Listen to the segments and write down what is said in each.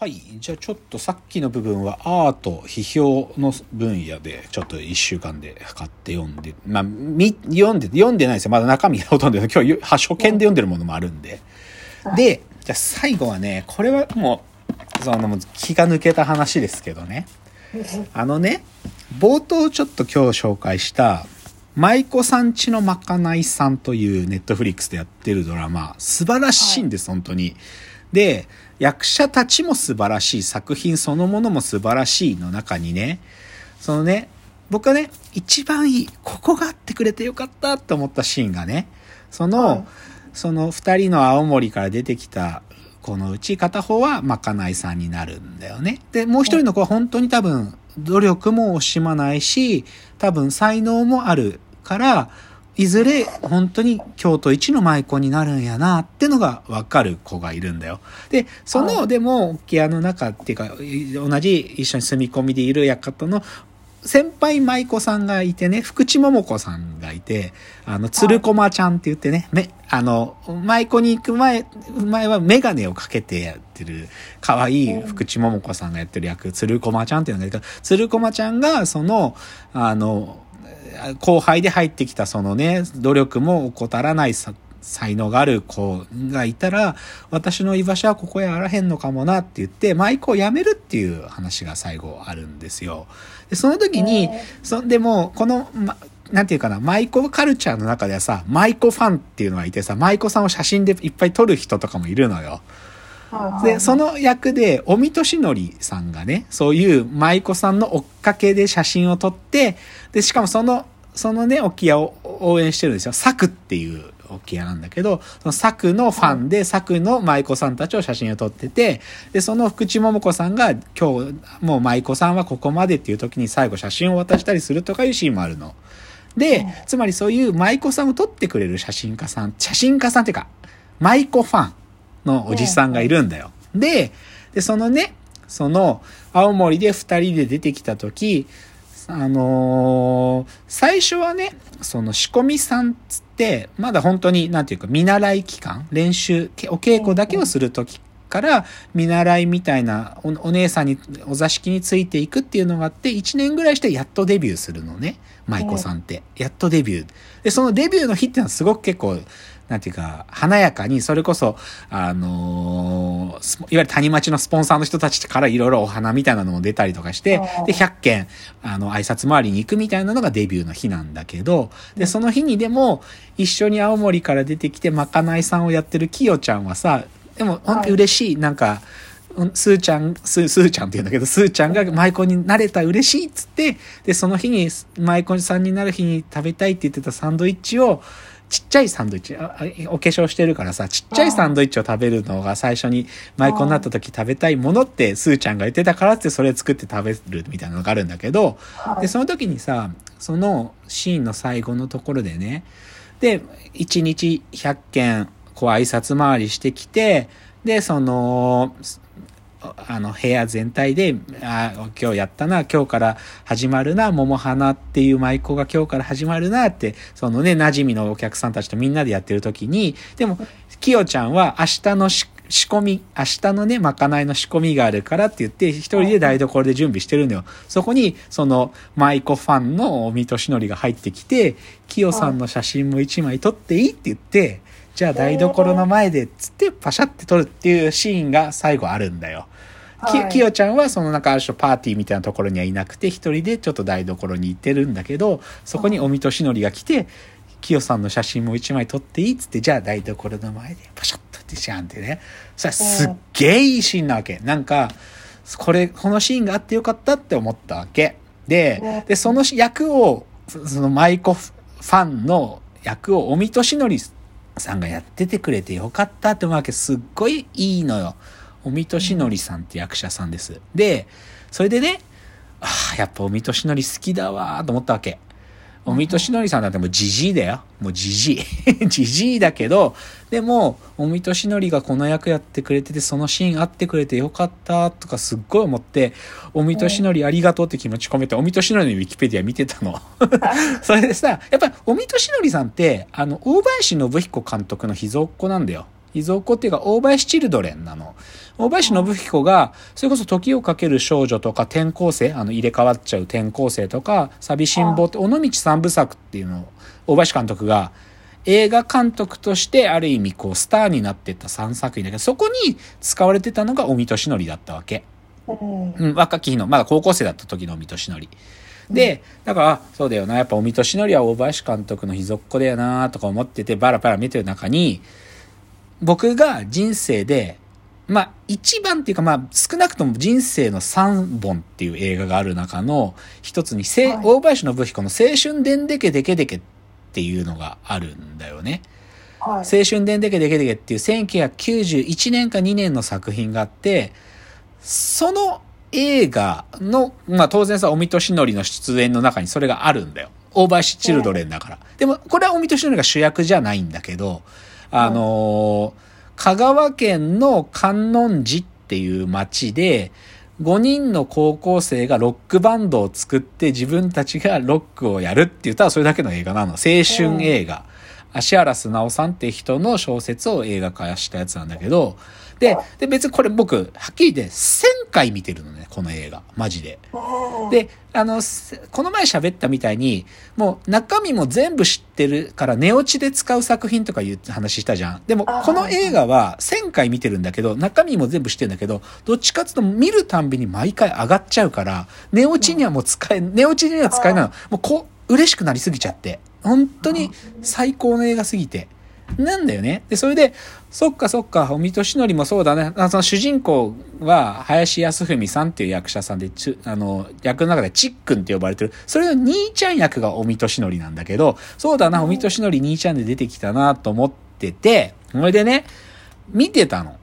はい。じゃあちょっとさっきの部分はアート、批評の分野でちょっと一週間で買って読んで、まあ、み、読んで、読んでないですよ。まだ中身がほとんど、今日、初見で読んでるものもあるんで。で、じゃあ最後はね、これはもう、その、気が抜けた話ですけどね。あのね、冒頭ちょっと今日紹介した、舞妓さんちのまかないさんというネットフリックスでやってるドラマ、素晴らしいんです、本当に。で、役者たちも素晴らしい、作品そのものも素晴らしいの中にね、そのね、僕はね、一番いい、ここがあってくれてよかったと思ったシーンがね、その、はいその二人の青森から出てきた子のうち片方はまかないさんになるんだよね。で、もう一人の子は本当に多分努力も惜しまないし、多分才能もあるから、いずれ本当に京都一の舞妓になるんやなってのがわかる子がいるんだよ。で、その、はい。でも、沖屋の中っていうか、同じ一緒に住み込みでいる館の先輩舞妓さんがいてね、福地桃子さんがいて、あの、鶴駒ちゃんって言ってね、め、あの、舞妓に行く前、前はメガネをかけてやってる、可愛い福地桃子さんがやってる役、鶴駒ちゃんっていうのがいるから、鶴駒ちゃんが、その、あの、後輩で入ってきたそのね、努力も怠らないさ才能がある子がいたら、私の居場所はここへあらへんのかもなって言って、舞妓を辞めるっていう話が最後あるんですよ。で、その時に、えそでも、この、ま、なんていうかな、舞妓カルチャーの中ではさ、舞妓ファンっていうのがいてさ、舞妓さんを写真でいっぱい撮る人とかもいるのよ。で、その役で、尾身俊則さんがね、そういう舞妓さんの追っかけで写真を撮って、で、しかもその、そのね、沖屋を応援してるんですよ。サクっていう沖屋なんだけど、そのサクのファンで、サクの舞妓さんたちを写真を撮ってて、で、その福地桃子さんが、今日、もう舞妓さんはここまでっていう時に最後写真を渡したりするとかいうシーンもあるの。で、つまりそういう舞妓さんを撮ってくれる写真家さん、写真家さんっていうか、舞妓ファンのおじさんがいるんだよ。で、で、そのね、その、青森で二人で出てきた時、あのー最初はね、その仕込みさんつって、まだ本当に、なんていうか、見習い期間、練習、けお稽古だけをする時から、見習いみたいなお、お姉さんに、お座敷についていくっていうのがあって、1年ぐらいしてやっとデビューするのね、舞妓さんって。やっとデビュー。で、そのデビューの日っていうのはすごく結構、なんていうか、華やかに、それこそ、あのーいわゆる谷町のスポンサーの人たちからいろいろお花みたいなのも出たりとかしてで、100件、あの、挨拶回りに行くみたいなのがデビューの日なんだけど、で、その日にでも、一緒に青森から出てきて、まかないさんをやってるきよちゃんはさ、でも、本当に嬉しい、なんか、うんスーちゃん、スー、スーちゃんって言うんだけど、スーちゃんが舞妓になれた嬉しいっつって、で、その日に舞妓さんになる日に食べたいって言ってたサンドイッチを、ちっちゃいサンドイッチ、お化粧してるからさ、ちっちゃいサンドイッチを食べるのが最初に舞妓になった時食べたいものってスーちゃんが言ってたからってそれ作って食べるみたいなのがあるんだけど、はい。で、その時にさ、そのシーンの最後のところでね、で、1日100件、こう挨拶回りしてきて、で、その、あの、部屋全体で、あ今日やったな、今日から始まるな、桃花っていう舞妓が今日から始まるなって、そのね、馴染みのお客さんたちとみんなでやってる時に、でも、きよちゃんは明日の仕込み、明日のね、まかないの仕込みがあるからって言って、一人で台所で準備してるんだよ。そこに、その、舞妓ファンの尾身俊則が入ってきて、きよさんの写真も一枚撮っていいって言って、じゃあ台所の前で、つってパシャって撮るっていうシーンが最後あるんだよ。きはい。きよちゃんはそのなんかある種パーティーみたいなところにはいなくて一人でちょっと台所に行ってるんだけどそこに尾身俊則が来てきよさんの写真も一枚撮っていいっつってじゃあ台所の前でパシャッとってシャンってね。それすっげえいいシーンなわけ。なんかこれこのシーンがあってよかったって思ったわけ。ででその役をその舞妓ファンの役を尾身俊則さんがやっててくれてよかったって思うわけすっごいいいのよ。おみとしのりさんって役者さんです。で、それでね、ああ、やっぱおみとしのり好きだわと思ったわけ。尾身俊則さんだってもうじじいだよ。もうじじい。じじいだけど、でも、尾身俊則がこの役やってくれてて、そのシーンあってくれてよかったとかすっごい思って、尾身俊則ありがとうって気持ち込めて、尾身俊則のりのウィキペディア見てたの。それでさ、やっぱり尾身俊則さんって、あの、大林信彦監督の秘蔵っ子なんだよ。秘蔵っ子っていうか、大林チルドレンなの。大林信彦が、それこそ時をかける少女とか転校生、あの入れ替わっちゃう転校生とか、寂しん坊って、尾道三部作っていうのを、大林監督が、映画監督としてある意味こうスターになってった3作品だけど、そこに使われてたのが尾身俊則だったわけ。うん、若き日の、まだ高校生だった時の尾身俊則。で、だから、そうだよな、やっぱ尾身俊則は大林監督の秘蔵っ子だよな、とか思ってて、バラバラ見てる中に、僕が人生で、まあ、一番っていうか、まあ、少なくとも人生の3本っていう映画がある中の一つに、はい、大林信彦の青春でんでけでけでけっていうのがあるんだよね。はい、青春でんでけでけでけっていう1991年か2年の作品があって、その映画の、まあ当然さ、尾身俊則の出演の中にそれがあるんだよ。大林チルドレンだから。でも、これは尾身俊則が主役じゃないんだけど、あのー香川県の観音寺っていう町で、5人の高校生がロックバンドを作って自分たちがロックをやるって言ったらそれだけの映画なの。青春映画。芦原素直さんって人の小説を映画化したやつなんだけど、で、で、別にこれ僕、はっきり言って1000回見てるのね、この映画。マジで。で、あの、この前喋ったみたいに、もう中身も全部知ってるから寝落ちで使う作品とかいう話したじゃん。でも、この映画は1000回見てるんだけど、中身も全部知ってるんだけど、どっちかっていうと見るたんびに毎回上がっちゃうから、寝落ちにはもう使え、寝落ちには使えないの。もうこう、嬉しくなりすぎちゃって。本当に最高の映画すぎて。なんだよね。で、それで、そっかそっか、尾身俊則もそうだね。あその主人公は、林康文さんっていう役者さんで、ちあの、役の中でチックンって呼ばれてる。それの兄ちゃん役が尾身俊則なんだけど、そうだな、尾身俊則兄ちゃんで出てきたなと思ってて、それでね、見てたの。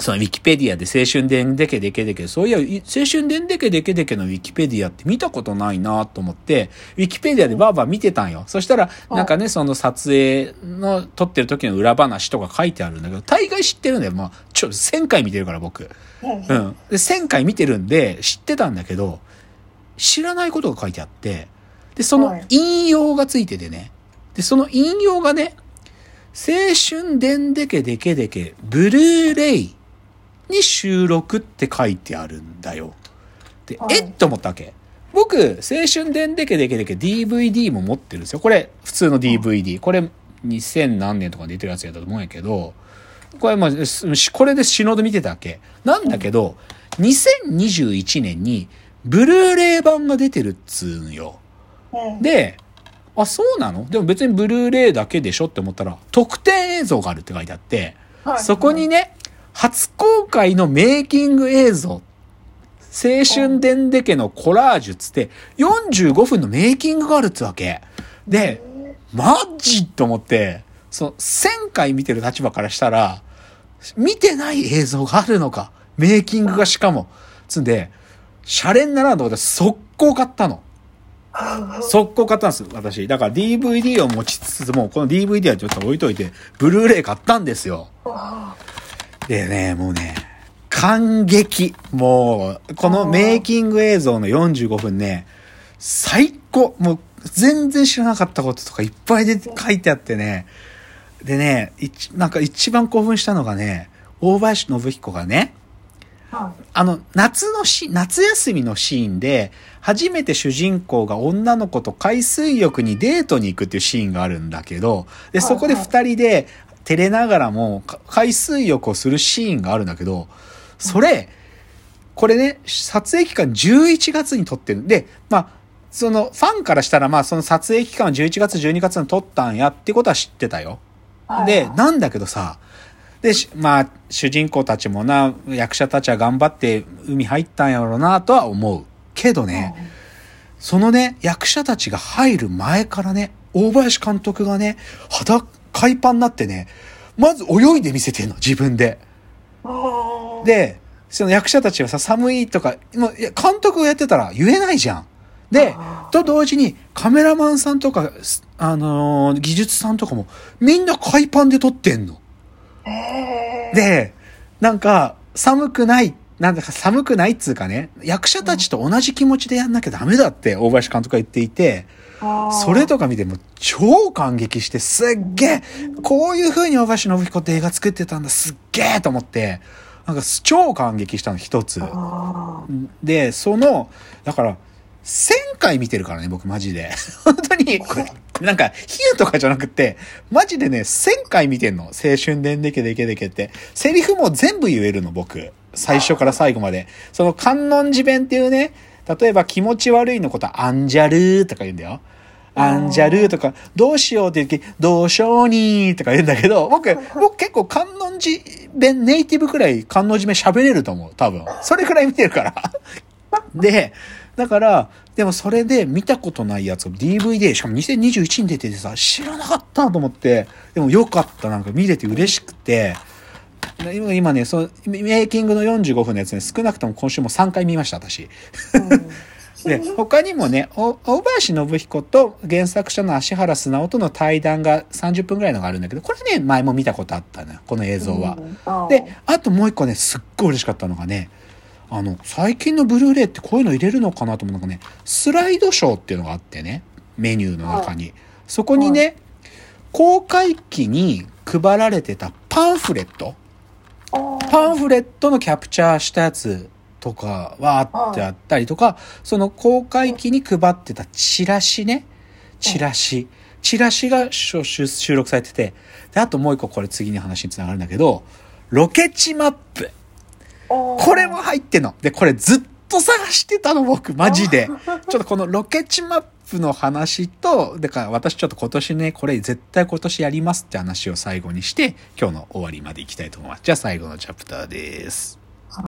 そのウィキペディアで青春でんでけでけでけ、そういや、青春でんでけでけでけのウィキペディアって見たことないなと思って、ウィキペディアでバーバー見てたんよ。そしたら、なんかね、その撮影の撮ってる時の裏話とか書いてあるんだけど、大概知ってるんだよ。まあ、ちょ、1000回見てるから僕。うん。で、1000回見てるんで、知ってたんだけど、知らないことが書いてあって、で、その引用がついててね。で、その引用がね、青春でんでけでけでけ、ブルーレイ、に収録って書いてあるんだよ。で、はい、えっと思ったわけ。僕、青春でんでけでけでけ DVD も持ってるんですよ。これ、普通の DVD。これ、2000何年とか出てるやつやったと思うんやけど、これ、まあ、これで死ぬほど見てたわけ。なんだけど、2021年に、ブルーレイ版が出てるっつうんよ。で、あ、そうなの？でも別にブルーレイだけでしょって思ったら、特典映像があるって書いてあって、そこにね、初公開のメイキング映像、青春でんでけのコラージュつって45分のメイキングがあるっつわけ。で、マジと思って、その1000回見てる立場からしたら、見てない映像があるのか。メイキングがしかも。つんで、シャレにならんと思って速攻買ったの。速攻買ったんです、私。だから DVD を持ちつつも、この DVD はちょっと置いといて、ブルーレイ買ったんですよ。でね、もうね、感激。もう、このメイキング映像の45分ね、最高。もう、全然知らなかったこととかいっぱいで書いてあってね。でね、なんか一番興奮したのがね、大林信彦がね、あの、夏のし、夏休みのシーンで、初めて主人公が女の子と海水浴にデートに行くっていうシーンがあるんだけど、で、そこで二人で、照れながらも海水浴をするシーンがあるんだけど、それ、これね、撮影期間11月に撮ってるんで、まあ、そのファンからしたらまあその撮影期間は11月12月に撮ったんやってことは知ってたよ。で、なんだけどさ、で、まあ、主人公たちもな、役者たちは頑張って海入ったんやろうなとは思う。けどね、そのね、役者たちが入る前からね、大林監督がね、裸、海パンになってね、まず泳いで見せてんの、自分で。で、その役者たちがさ、寒いとか、もう監督をやってたら言えないじゃん。で、と同時にカメラマンさんとか、あのー、技術さんとかもみんな海パンで撮ってんの。で、なんか寒くない、なんだか寒くないっつうかね、役者たちと同じ気持ちでやんなきゃダメだって大林監督が言っていて、それとか見ても超感激してすっげえこういう風に大橋信彦って映画作ってたんだすっげえと思ってなんか超感激したの一つ。あで、その、だから、1000回見てるからね、僕マジで。本当に、これ、なんか、比喩とかじゃなくて、マジでね、1000回見てんの。青春でんでけでけでけって。セリフも全部言えるの、僕。最初から最後まで。その観音寺弁っていうね、例えば気持ち悪いのことはアンジャルーとか言うんだよ。アンジャルーとか、どうしようって言う時、どうしようにーとか言うんだけど、僕、僕結構観音寺弁、ネイティブくらい観音寺弁喋れると思う、多分。それくらい見てるから。で、だから、でもそれで見たことないやつを DVD、しかも2021に出ててさ、知らなかったと思って、でもよかった、なんか見れて嬉しくて、今今ね、その、メイキングの45分のやつね、少なくとも今週も3回見ました、私。で、他にもね、お大林信彦と原作者の芦原素直との対談が30分ぐらいのがあるんだけど、これね、前も見たことあったのよ、この映像は。で、あともう一個ね、すっごい嬉しかったのがね、あの、最近のブルーレイってこういうの入れるのかなと思うのがね、スライドショーっていうのがあってね、メニューの中に。そこにね、公開期に配られてたパンフレット、パンフレットのキャプチャーしたやつとかはあってあったりとか、その公開期に配ってたチラシね、チラシ。チラシが収収録されてて、で、あともう一個これ次の話につながるんだけど、ロケ地マップ。これも入ってんの。で、これずっと探してたの、僕、マジで。ちょっとこのロケ地マップの話と、だから私ちょっと今年ね、これ絶対今年やりますって話を最後にして、今日の終わりまで行きたいと思います。じゃあ最後のチャプターです。